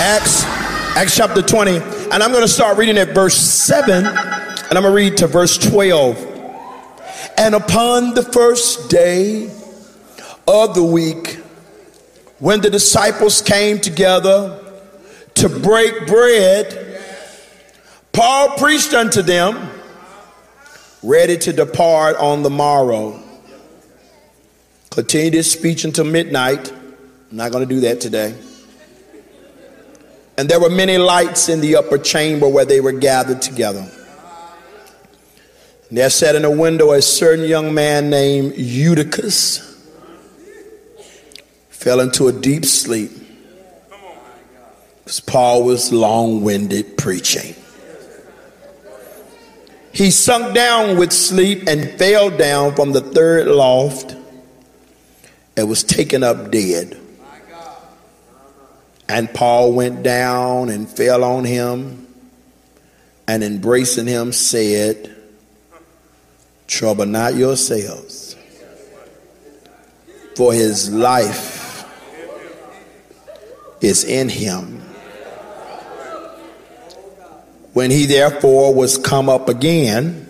Acts, Acts chapter 20. And I'm going to start reading at verse 7, and I'm going to read to verse 12. And upon the first day of the week, when the disciples came together to break bread, Paul preached unto them, ready to depart on the morrow. Continued his speech until midnight. I'm not going to do that today. And there were many lights in the upper chamber where they were gathered together. And there sat in a window a certain young man named Eutychus, fell into a deep sleep because Paul was long winded preaching. He sunk down with sleep and fell down from the third loft and was taken up dead. And Paul went down and fell on him and embracing him said, Trouble not yourselves, for his life is in him. When he therefore was come up again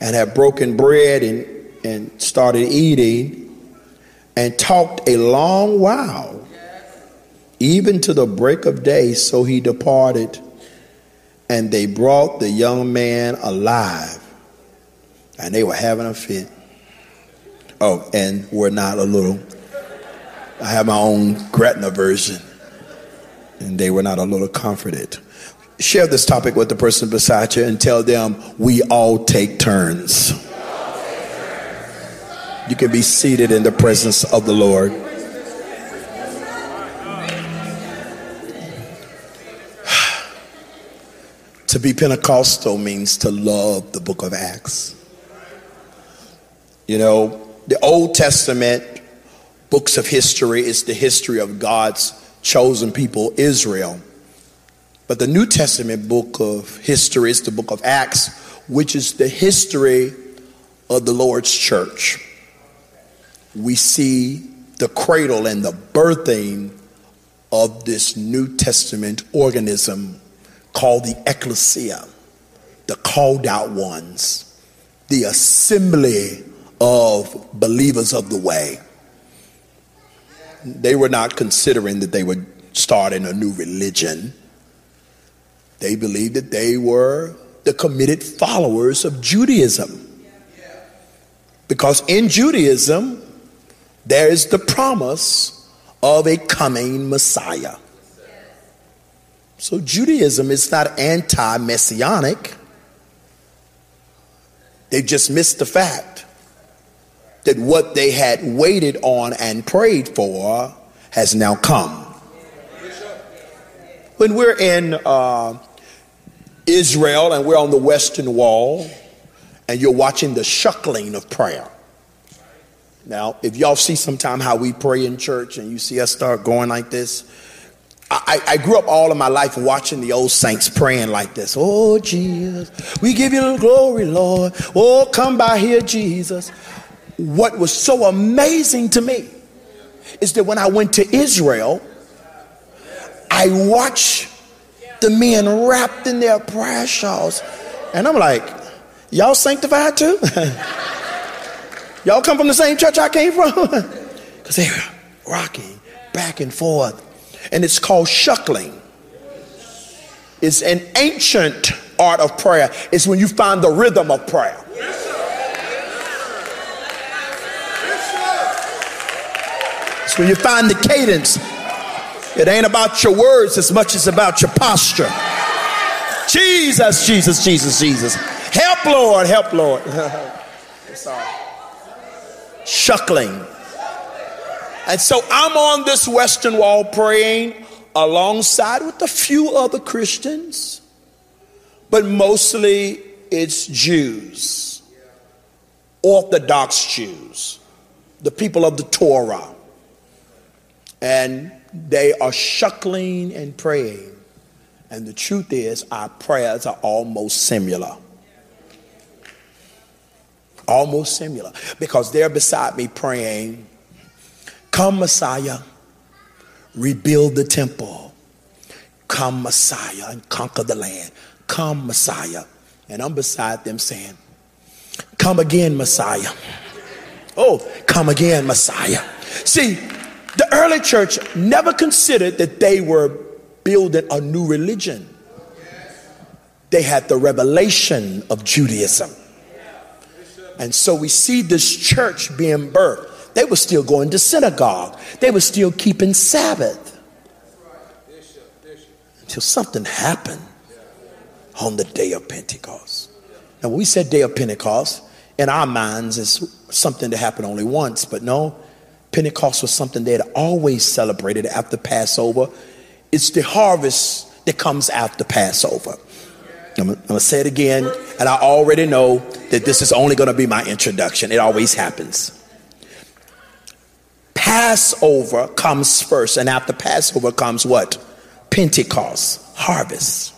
and had broken bread and, and started eating, and talked a long while, even to the break of day. So he departed, and they brought the young man alive, and they were having a fit. Oh, and we're not a little. I have my own Gretna version, and they were not a little comforted. Share this topic with the person beside you and tell them we all take turns. You can be seated in the presence of the Lord. To be Pentecostal means to love the book of Acts. You know, the Old Testament books of history is the history of God's chosen people, Israel. But the New Testament book of history is the book of Acts, which is the history of the Lord's church we see the cradle and the birthing of this New Testament organism called the ecclesia, the called out ones, the assembly of believers of the way. They were not considering that they were starting a new religion. They believed that they were the committed followers of Judaism. Because in Judaism, there is the promise of a coming Messiah. So Judaism is not anti messianic. They just missed the fact that what they had waited on and prayed for has now come. When we're in uh, Israel and we're on the Western Wall and you're watching the shuckling of prayer, now, if y'all see sometime how we pray in church and you see us start going like this, I, I, grew up all of my life watching the old saints praying like this. Oh, Jesus, we give you the glory, Lord. Oh, come by here, Jesus. What was so amazing to me is that when I went to Israel, I watched the men wrapped in their prayer shawls. And I'm like, y'all sanctified too? Y'all come from the same church I came from? Because they're rocking back and forth. And it's called shuckling. It's an ancient art of prayer. It's when you find the rhythm of prayer. It's when you find the cadence. It ain't about your words as much as about your posture. Jesus, Jesus, Jesus, Jesus. Help, Lord, help, Lord. Sorry shuckling. And so I'm on this Western Wall praying alongside with a few other Christians, but mostly it's Jews, Orthodox Jews, the people of the Torah. And they are shuckling and praying. And the truth is, our prayers are almost similar almost similar because they're beside me praying, Come, Messiah, rebuild the temple, Come, Messiah, and conquer the land. Come, Messiah. And I'm beside them saying, Come again, Messiah. Oh, come again, Messiah. See, the early church never considered that they were building a new religion. They had the revelation of Judaism. And so we see this church being birthed. They were still going to synagogue, they were still keeping Sabbath. Until something happened on the day of Pentecost. Now, when we said day of Pentecost, in our minds, it's something that happened only once, but no, Pentecost was something they had always celebrated after Passover. It's the harvest that comes after Passover. I'm, I'm going to say it again, and I already know that this is only going to be my introduction. It always happens. Passover comes first, and after Passover comes what? Pentecost, harvest.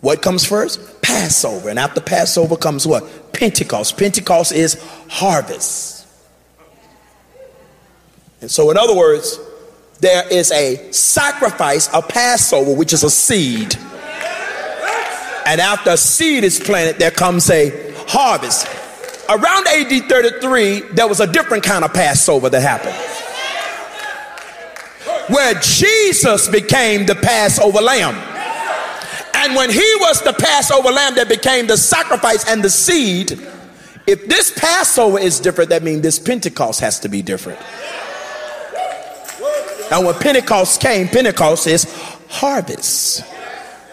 What comes first? Passover. And after Passover comes what? Pentecost. Pentecost is harvest. And so, in other words, there is a sacrifice, a Passover, which is a seed. And after a seed is planted, there comes a harvest. Around AD 33, there was a different kind of Passover that happened. Where Jesus became the Passover lamb. And when he was the Passover lamb that became the sacrifice and the seed, if this Passover is different, that means this Pentecost has to be different. And when Pentecost came, Pentecost is harvest.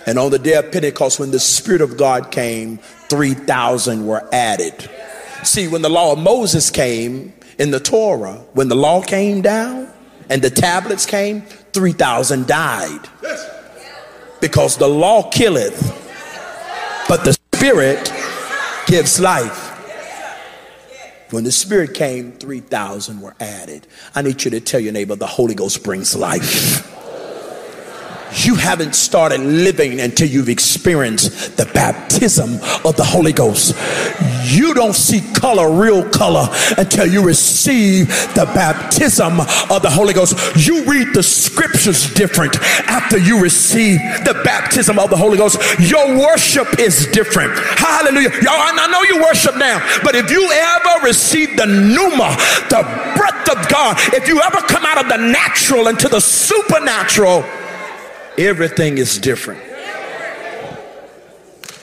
And on the day of Pentecost, when the Spirit of God came, 3,000 were added. See, when the law of Moses came in the Torah, when the law came down and the tablets came, 3,000 died. Because the law killeth, but the Spirit gives life. When the Spirit came, 3,000 were added. I need you to tell your neighbor the Holy Ghost brings life you haven't started living until you've experienced the baptism of the Holy Ghost. You don't see color, real color, until you receive the baptism of the Holy Ghost. You read the scriptures different after you receive the baptism of the Holy Ghost. Your worship is different. Hallelujah. Y'all, I know you worship now, but if you ever receive the pneuma, the breath of God, if you ever come out of the natural into the supernatural, everything is different.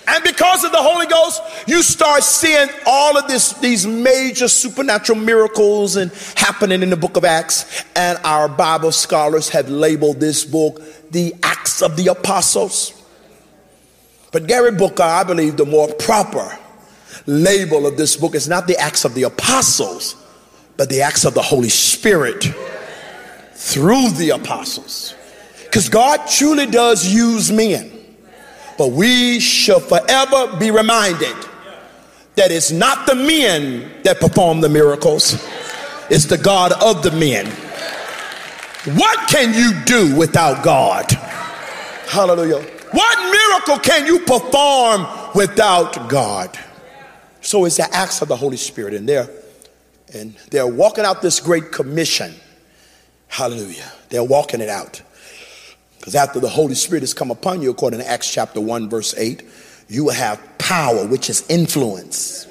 And because of the Holy Ghost, you start seeing all of this, these major supernatural miracles and happening in the book of Acts. And our Bible scholars have labeled this book the Acts of the Apostles. But Gary Booker, I believe the more proper label of this book is not the Acts of the Apostles, but the Acts of the Holy Spirit through the apostles. Because God truly does use men. But we shall forever be reminded that it's not the men that perform the miracles, it's the God of the men. What can you do without God? Hallelujah. What miracle can you perform without God? So it's the acts of the Holy Spirit in there. And they're walking out this great commission. Hallelujah. They're walking it out. Because after the Holy Spirit has come upon you, according to Acts chapter 1, verse 8, you will have power, which is influence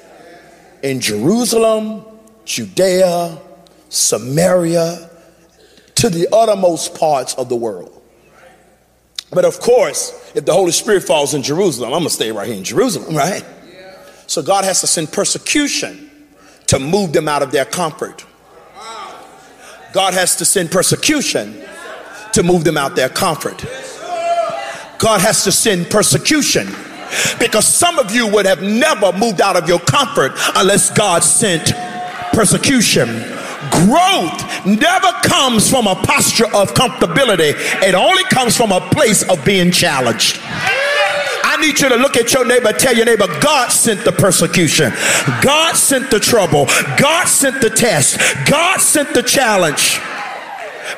in Jerusalem, Judea, Samaria, to the uttermost parts of the world. But of course, if the Holy Spirit falls in Jerusalem, I'm going to stay right here in Jerusalem, right? So God has to send persecution to move them out of their comfort. God has to send persecution to move them out their comfort. God has to send persecution because some of you would have never moved out of your comfort unless God sent persecution. Growth never comes from a posture of comfortability, it only comes from a place of being challenged. I need you to look at your neighbor, tell your neighbor, God sent the persecution, God sent the trouble, God sent the test, God sent the challenge.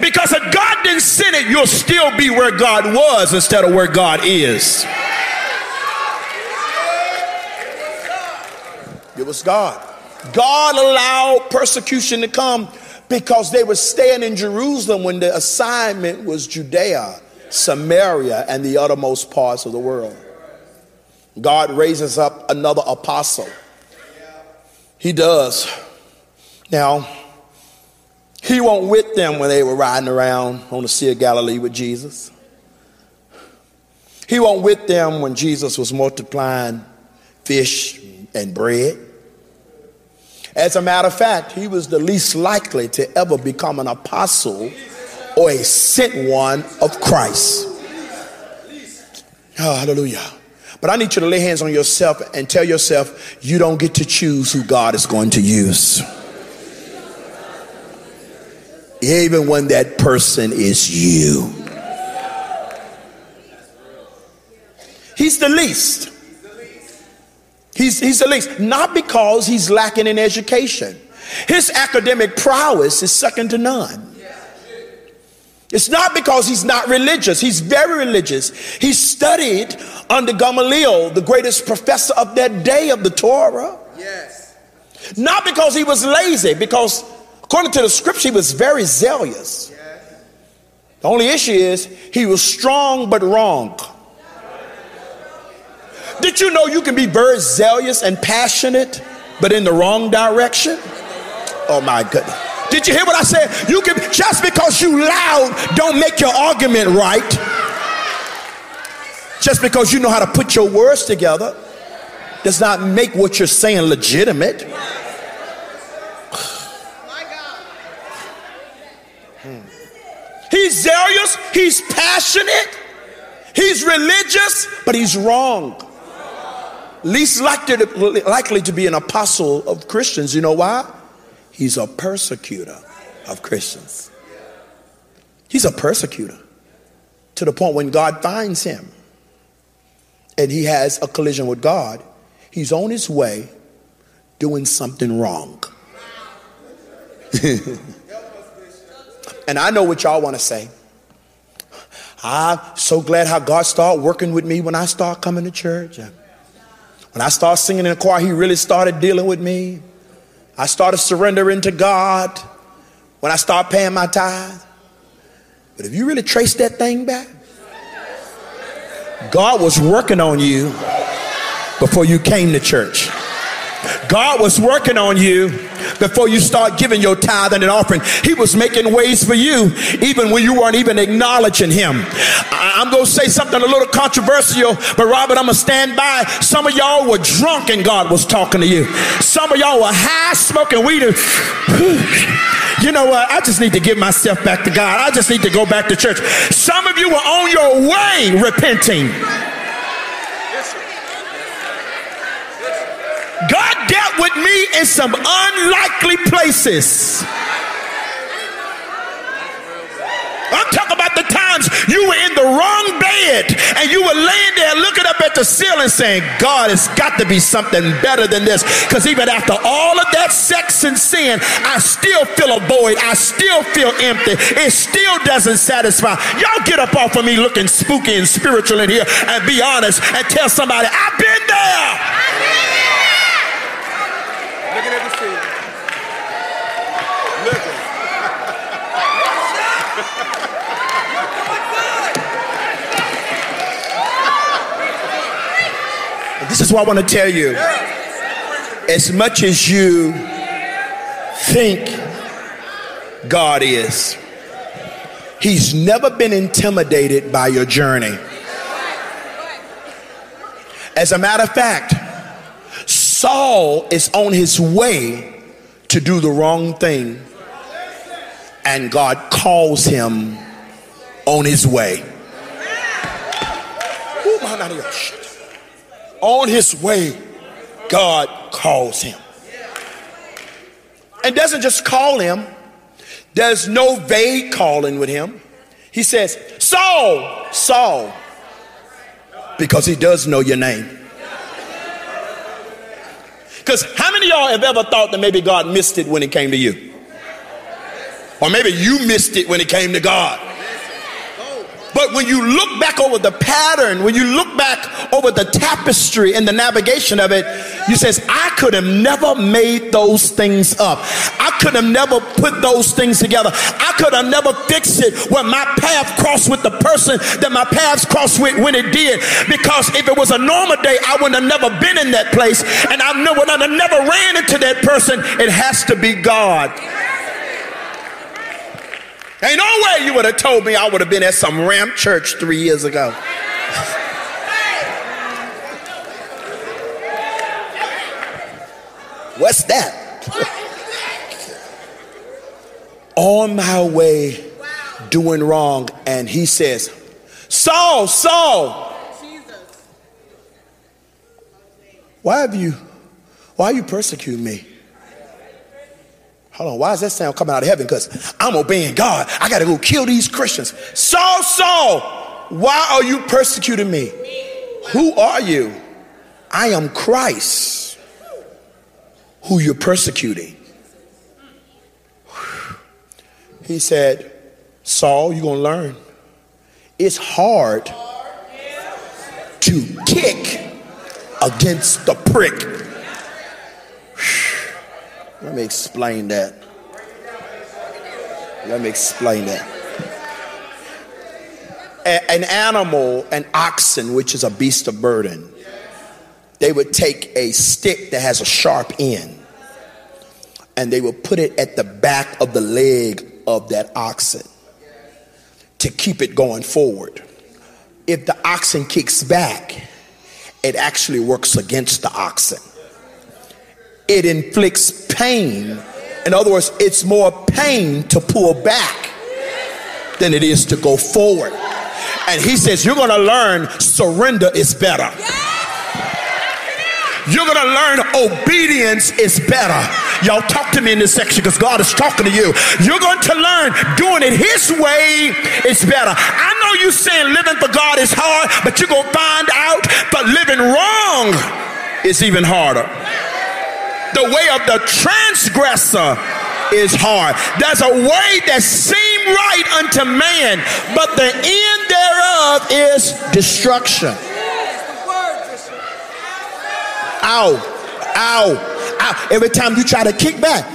Because if God didn't send it, you'll still be where God was instead of where God is. It was God. God allowed persecution to come because they were staying in Jerusalem when the assignment was Judea Samaria, and the uttermost parts of the world. God raises up another apostle. He does. Now, he won't with them when they were riding around on the Sea of Galilee with Jesus. He won't with them when Jesus was multiplying fish and bread. As a matter of fact, he was the least likely to ever become an apostle or a sent one of Christ. Oh, hallelujah. But I need you to lay hands on yourself and tell yourself you don't get to choose who God is going to use. Even when that person is you. He's the least. He's, he's the least. Not because he's lacking in education. His academic prowess is second to none. It's not because he's not religious. He's very religious. He studied under Gamaliel, the greatest professor of that day of the Torah. Yes. Not because he was lazy, because according to the scripture, he was very zealous. The only issue is he was strong but wrong. Did you know you can be very zealous and passionate, but in the wrong direction? Oh my goodness. Did you hear what I said? You can just because you loud don't make your argument right. Just because you know how to put your words together does not make what you're saying legitimate. He's zealous, he's passionate, he's religious, but he's wrong least likely to, likely to be an apostle of Christians. You know why? He's a persecutor of Christians. He's a persecutor to the point when God finds him and he has a collision with God, he's on his way doing something wrong. and I know what y'all want to say. I'm so glad how God started working with me when I start coming to church. When I started singing in the choir, He really started dealing with me. I started surrendering to God when I started paying my tithe. But if you really trace that thing back, God was working on you before you came to church. God was working on you before you start giving your tithe and an offering. He was making ways for you even when you weren't even acknowledging him. I'm going to say something a little controversial, but Robert, I'm going to stand by. Some of y'all were drunk and God was talking to you. Some of y'all were high smoking weed. You know what? I just need to give myself back to God. I just need to go back to church. Some of you were on your way repenting. God with me in some unlikely places. I'm talking about the times you were in the wrong bed and you were laying there looking up at the ceiling saying, God, it's got to be something better than this. Because even after all of that sex and sin, I still feel a void. I still feel empty. It still doesn't satisfy. Y'all get up off of me looking spooky and spiritual in here and be honest and tell somebody, I've been there. Looking at the ceiling. Looking. this what I want to tell you. As much as you think God is, He's never been intimidated by your journey. As a matter of fact, Saul is on his way to do the wrong thing, and God calls him on his way. On his way, God calls him. And doesn't just call him, there's no vague calling with him. He says, Saul, Saul, because he does know your name. Because how many of y'all have ever thought that maybe God missed it when it came to you? Or maybe you missed it when it came to God. But when you look back over the pattern, when you look back over the tapestry and the navigation of it, you says, I could have never made those things up. I could have never put those things together. I could have never fixed it when my path crossed with the person that my paths crossed with when it did. Because if it was a normal day, I would have never been in that place and I would have never ran into that person. It has to be God. Ain't no way you would have told me I would have been at some ramp church three years ago. What's that? On my way doing wrong, and he says, Saul, Saul, why have you, why are you persecuting me? Hold on, why is that sound coming out of heaven? Because I'm obeying God. I got to go kill these Christians. Saul, Saul, why are you persecuting me? Who are you? I am Christ, who you're persecuting. He said, Saul, you're going to learn. It's hard to kick against the prick. Let me explain that. Let me explain that. A- an animal, an oxen, which is a beast of burden, they would take a stick that has a sharp end and they would put it at the back of the leg of that oxen to keep it going forward. If the oxen kicks back, it actually works against the oxen it inflicts pain. In other words, it's more pain to pull back than it is to go forward. And he says, You're to learn surrender is better. You're to learn obedience is better. Y'all talk to me in this section because God is talking to you. You're going to learn doing it His way is better. I know you're saying living for God is hard, but you're to find out that living wrong is even harder. The way of the transgressor is hard. There's a way that seem right unto man, but the end thereof is destruction. Ow, ow, ow. Every time you try to kick back,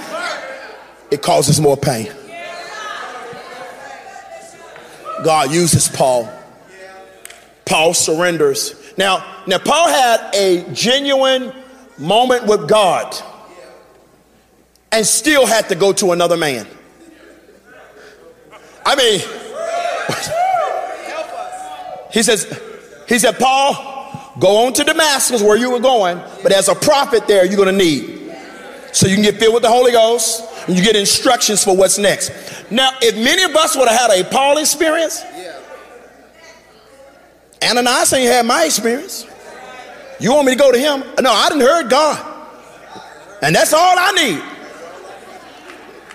it causes more pain. God uses Paul. Paul surrenders. Now, now Paul had a genuine moment with God and still had to go to another man. I mean, he says, he said, Paul, go on to Damascus where you were going, but as a prophet there, you're going to need. So you can get filled with the Holy Ghost and you get instructions for what's next. Now, if many of us would have had a Paul experience, Ananias ain't had my experience. You want me to go to him? No, I didn't heard God. And that's all I need.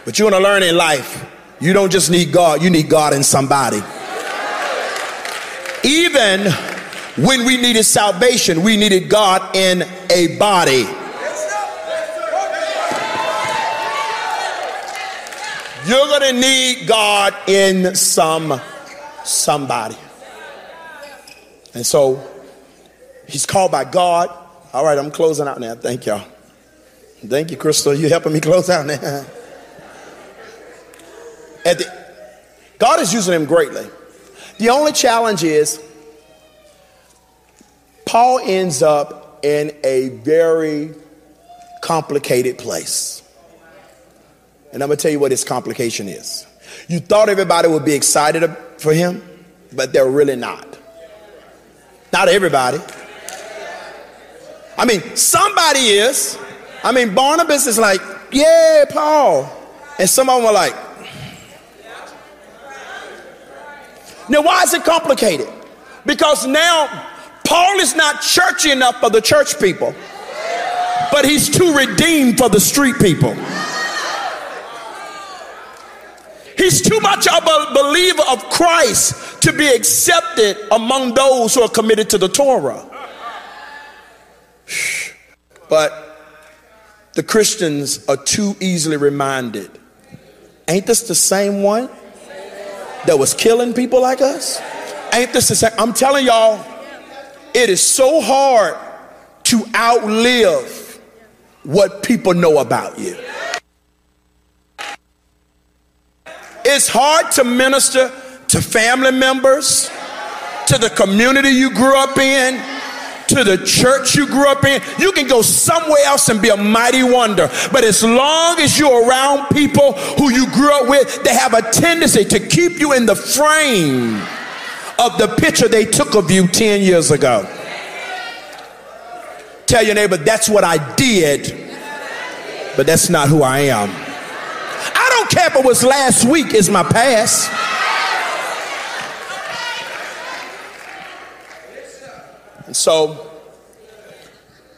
But you want to learn in life, you don't just need God, you need God in somebody. Even when we needed salvation, we needed God in a body. You're going to need God in some somebody. And so He's called by God. All right, I'm closing out now. Thank y'all. Thank you, Crystal. You helping me close out now. At the, God is using him greatly. The only challenge is Paul ends up in a very complicated place. And I'm going to tell you what his complication is. You thought everybody would be excited for him, but they're really not. Not everybody. I mean, somebody is. I mean, Barnabas is like, yeah, Paul. And some of them are like, now why is it complicated? Because now Paul is not churchy enough for the church people, but he's too redeemed for the street people. He's too much of a believer of Christ to be accepted among those who are committed to the Torah. But the Christians are too easily reminded. Ain't this the same one that was killing people like us? Ain't this the same? I'm telling y'all, it is so hard to outlive what people know about you. it's hard to minister to family members, to the community you grew up in, to the church you grew up in. You can go somewhere else and be a mighty wonder. But as long as you're around people who you grew up with, they have a tendency to keep you in the frame of the picture they took of you 10 years ago. Tell your neighbor, that's what I did, but that's not who I am. I don't care if it was last week, it's my past. So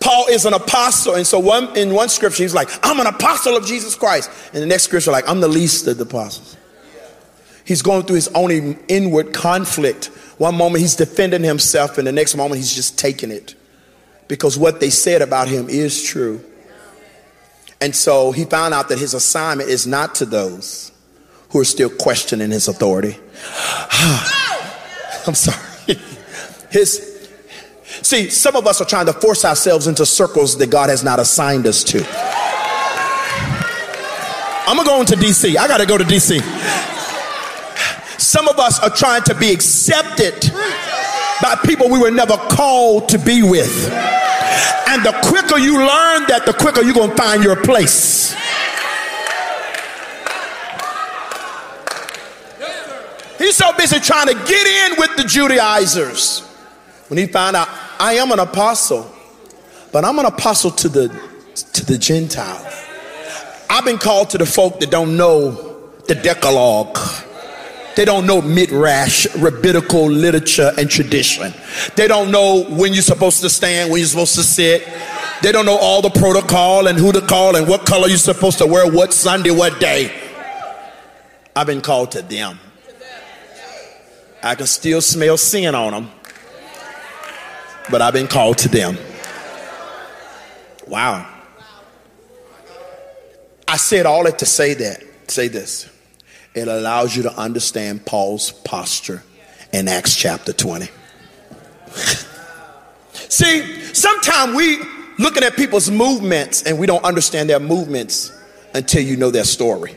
Paul is an apostle. And so one in one scripture, he's like, I'm an apostle of Jesus Christ. And the next scripture, like, I'm the least of the apostles. He's going through his own inward conflict. One moment he's defending himself, and the next moment he's just taking it. Because what they said about him is true. And so he found out that his assignment is not to those who are still questioning his authority. I'm sorry. His See, some of us are trying to force ourselves into circles that God has not assigned us to. I'm gonna go into DC. I gotta go to DC. Some of us are trying to be accepted by people we were never called to be with. And the quicker you learn that, the quicker you're gonna find your place. He's so busy trying to get in with the Judaizers when he found out I am an apostle, but I'm an apostle to the to the Gentiles. I've been called to the folk that don't know the Decalogue. They don't know midrash, rabbinical literature and tradition. They don't know when you're supposed to stand, when you're supposed to sit. They don't know all the protocol and who to call and what color you're supposed to wear, what Sunday, what day. I've been called to them. I can still smell sin on them but I've been called to them. Wow. I said all that to say that, say this. It allows you to understand Paul's posture in Acts chapter 20. See, sometimes we looking at people's movements and we don't understand their movements until you know their story.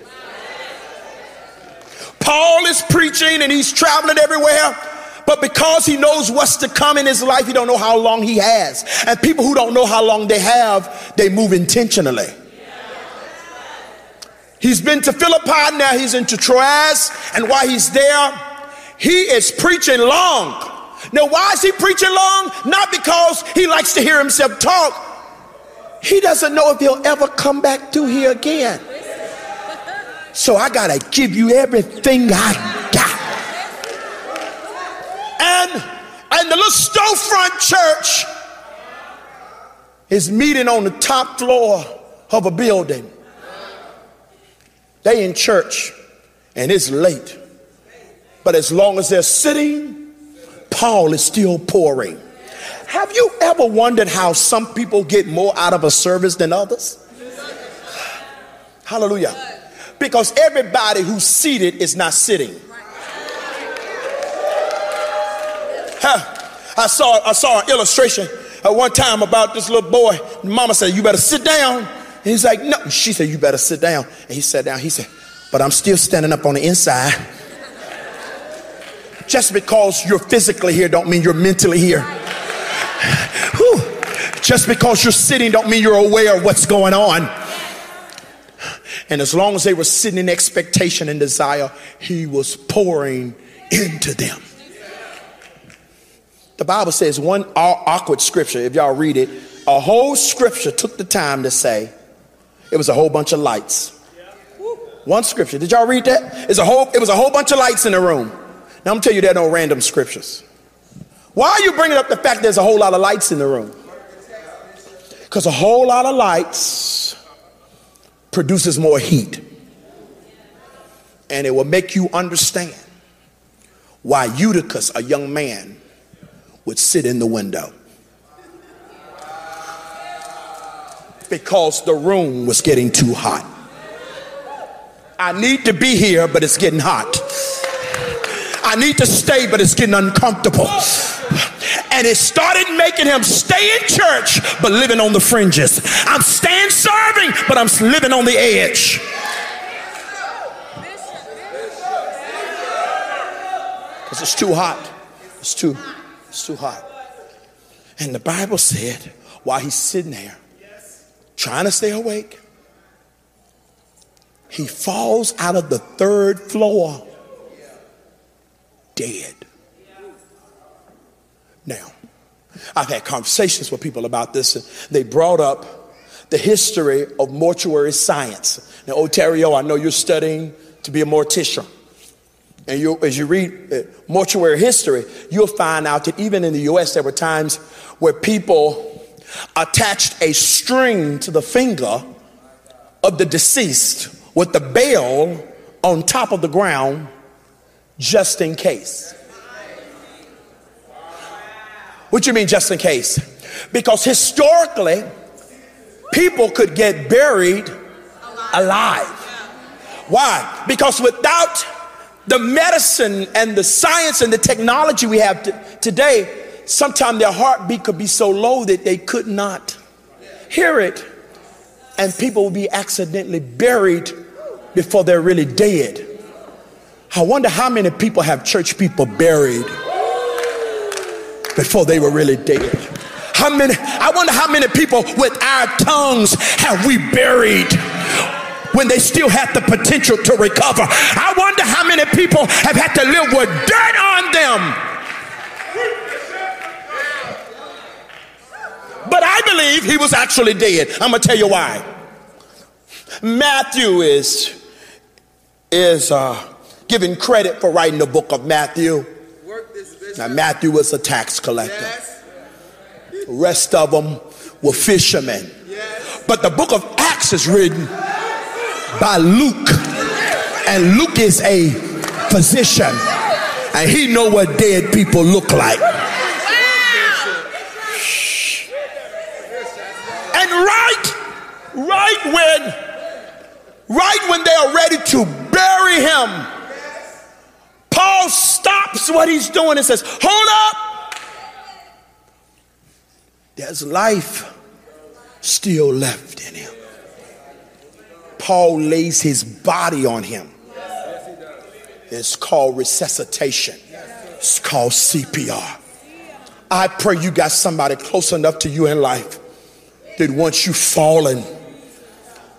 Paul is preaching and he's traveling everywhere but because he knows what's to come in his life, he don't know how long he has. And people who don't know how long they have, they move intentionally. He's been to Philippi, now he's into Troas, and while he's there, he is preaching long. Now, why is he preaching long? Not because he likes to hear himself talk. He doesn't know if he'll ever come back to here again. So I gotta give you everything I. And, the little storefront church is meeting on the top floor of a building. They in church and it's late. But as long as they're sitting, Paul is still pouring. Have you ever wondered how some people get more out of a service than others? Hallelujah. Because everybody who's seated is not sitting. I saw I saw an illustration at one time about this little boy. Mama said, "You better sit down." And he's like, "No." She said, "You better sit down." And he sat down. He said, "But I'm still standing up on the inside." Just because you're physically here don't mean you're mentally here. Whew. Just because you're sitting don't mean you're aware of what's going on. And as long as they were sitting in expectation and desire, he was pouring into them. The Bible says one awkward scripture, if y'all read it, a whole scripture took the time to say it was a whole bunch of lights. One scripture. Did y'all read that? It's a whole, it was a whole bunch of lights in the room. Now I'm gonna tell you there are no random scriptures. Why are you bringing up the fact there's a whole lot of lights in the room? Because a whole lot of lights produces more heat. And it will make you understand why Eutychus, a young man, would sit in the window. Because the room was getting too hot. I need to be here, but it's getting hot. I need to stay, but it's getting uncomfortable. And it started making him stay in church, but living on the fringes. I'm staying serving, but I'm living on the edge. Because it's too hot. It's too, it's too hot. And the Bible said, while he's sitting there, trying to stay awake, he falls out of the third floor dead. Now, I've had conversations with people about this, and they brought up the history of mortuary science. Now, Ontario, I know you're studying to be a mortician. And you, as you read uh, mortuary history, you'll find out that even in the US, there were times where people attached a string to the finger of the deceased with the bell on top of the ground just in case. What you mean just in case? Because historically, people could get buried alive. Why? Because without the medicine and the science and the technology we have t- today, sometimes their heartbeat could be so low that they could not hear it, and people would be accidentally buried before they're really dead. I wonder how many people have church people buried before they were really dead. How many, I wonder how many people with our tongues have we buried when they still have the potential to recover. I wonder how many people have had to live with dirt on them. But I believe he was actually dead. I'm gonna tell you why. Matthew is is uh, given credit for writing the book of Matthew. Now Matthew was a tax collector. The rest of them were fishermen. But the book of Acts is written by Luke. And Luke is a physician. And he know what dead people look like. And right, right when, right when they are ready to bury him, Paul stops what he's doing and says, Hold up. There's life still left in him. Paul lays his body on him. It's called resuscitation, it's called CPR. I pray you got somebody close enough to you in life that once you've fallen,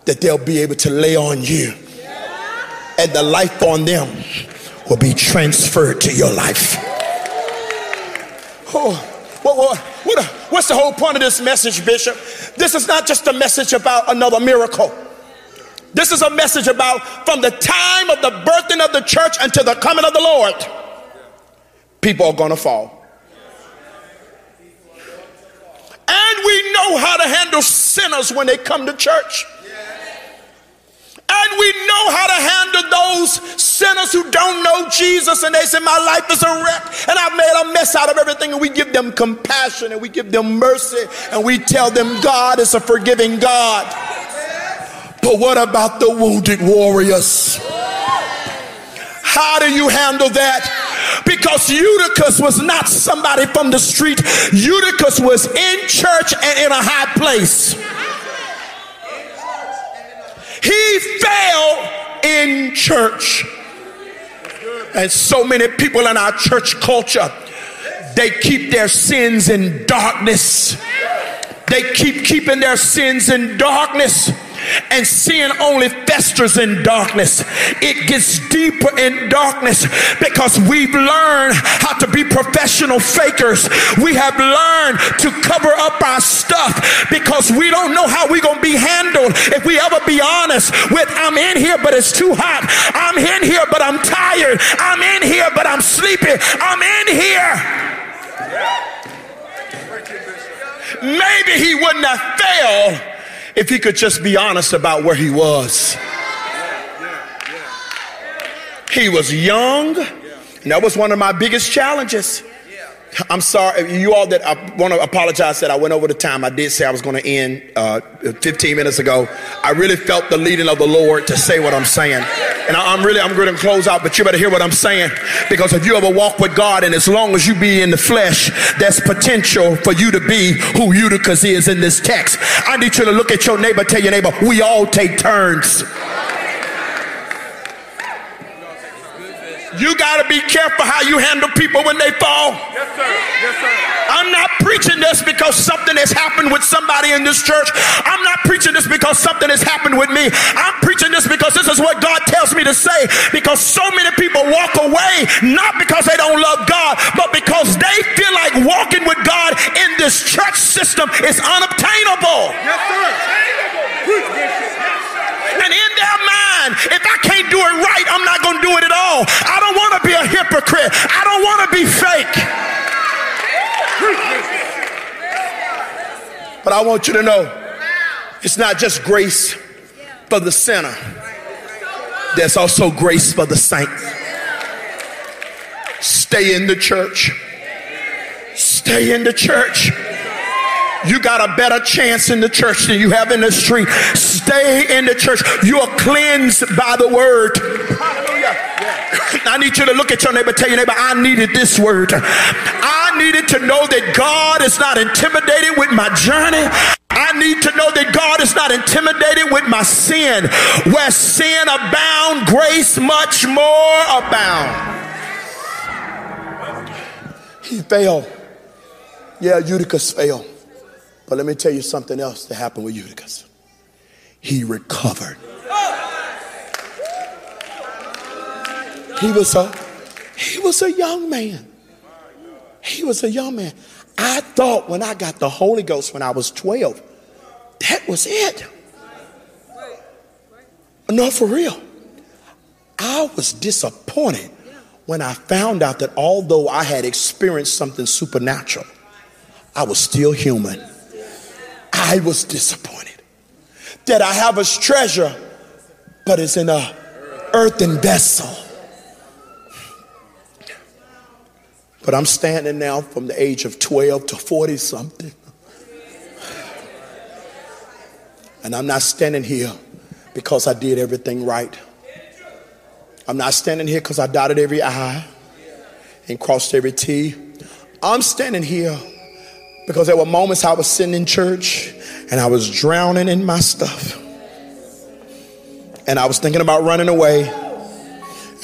that they'll be able to lay on you and the life on them will be transferred to your life. Oh, what, what, what, what's the whole point of this message, Bishop? This is not just a message about another miracle. This is a message about from the time of the birthing of the church until the coming of the Lord, people are going to fall. And we know how to handle sinners when they come to church. And we know how to handle those sinners who don't know Jesus and they say, My life is a wreck and I've made a mess out of everything. And we give them compassion and we give them mercy and we tell them God is a forgiving God. But what about the wounded warriors? How do you handle that? Because Eutychus was not somebody from the street. Eutychus was in church and in a high place. He fell in church. And so many people in our church culture, they keep their sins in darkness. They keep keeping their sins in darkness and sin only festers in darkness. It gets deeper in darkness because we've learned how to be professional fakers. We have learned to cover up our stuff because we don't know how we're going to be handled if we ever be honest with I'm in here but it's too hot. I'm in here but I'm tired. I'm in here but I'm sleepy. I'm in here. Maybe he wouldn't have failed if he could just be honest about where he was. He was young, and that was one of my biggest challenges. I'm sorry, you all that I want to apologize that I went over the time. I did say I was going to end uh, 15 minutes ago. I really felt the leading of the Lord to say what I'm saying. And I, am really, I'm going to close out, but you better hear what I'm saying. Because if you ever walk with God, and as long as you be in the flesh, there's potential for you to be who Eutychus is in this text. I need you to look at your neighbor, tell your neighbor, we all take turns. You got to be careful how you handle people when they fall. Yes, sir. Yes, sir. I'm not preaching this because something has happened with somebody in this church. I'm not preaching this because something has happened with me. I'm preaching this because this is what God tells me to say. Because so many people walk away not because they don't love God, but because they feel like walking with God in this church system is unobtainable. Yes, sir. And in their mind, if I can't do it right, I'm not going to do it at all. I don't want to be a hypocrite. I don't want to be fake. But I want you to know it's not just grace for the sinner, there's also grace for the saint. Stay in the church. Stay in the church. You got a better chance in the church than you have in the street. Stay in the church. You are cleansed by the word. I need you to look at your neighbor, tell your neighbor, I needed this word. I needed to know that God is not intimidated with my journey. I need to know that God is not intimidated with my sin. Where sin abound, grace much more abound. He failed. Yeah, Eutychus failed. But let me tell you something else that happened with Eutychus. He recovered. He was a he was a young man. He was a young man. I thought when I got the Holy Ghost when I was 12, that was it. No, for real. I was disappointed when I found out that although I had experienced something supernatural, I was still human. I was disappointed that I have a treasure, but it's in a earthen vessel. But I'm standing now from the age of 12 to 40 something. And I'm not standing here because I did everything right. I'm not standing here because I dotted every I and crossed every T. I'm standing here because there were moments I was sitting in church and I was drowning in my stuff. And I was thinking about running away.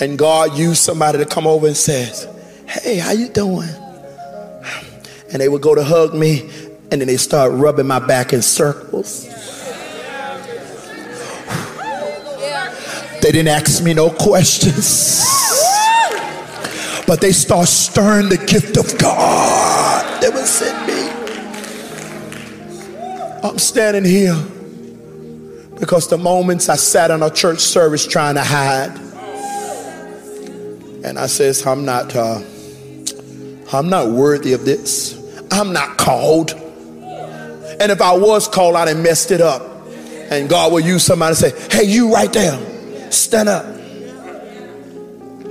And God used somebody to come over and says, Hey, how you doing? And they would go to hug me and then they start rubbing my back in circles. They didn't ask me no questions. But they start stirring the gift of God that was in me. I'm standing here because the moments I sat in a church service trying to hide, and I says, I'm not, uh, I'm not worthy of this. I'm not called. And if I was called, I'd have messed it up. And God will use somebody to say, Hey, you right there stand up.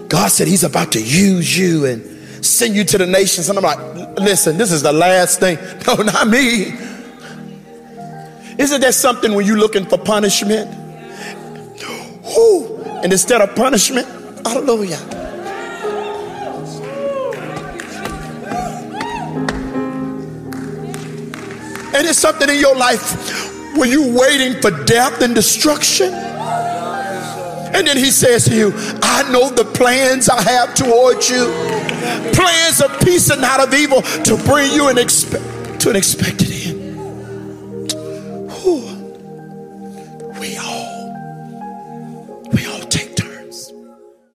God said He's about to use you and send you to the nations. And I'm like, listen, this is the last thing. No, not me. Isn't there something when you're looking for punishment? Whoo, and instead of punishment, hallelujah. And it's something in your life when you're waiting for death and destruction. And then he says to you, I know the plans I have towards you. Plans of peace and not of evil to bring you an expe- to an expected end.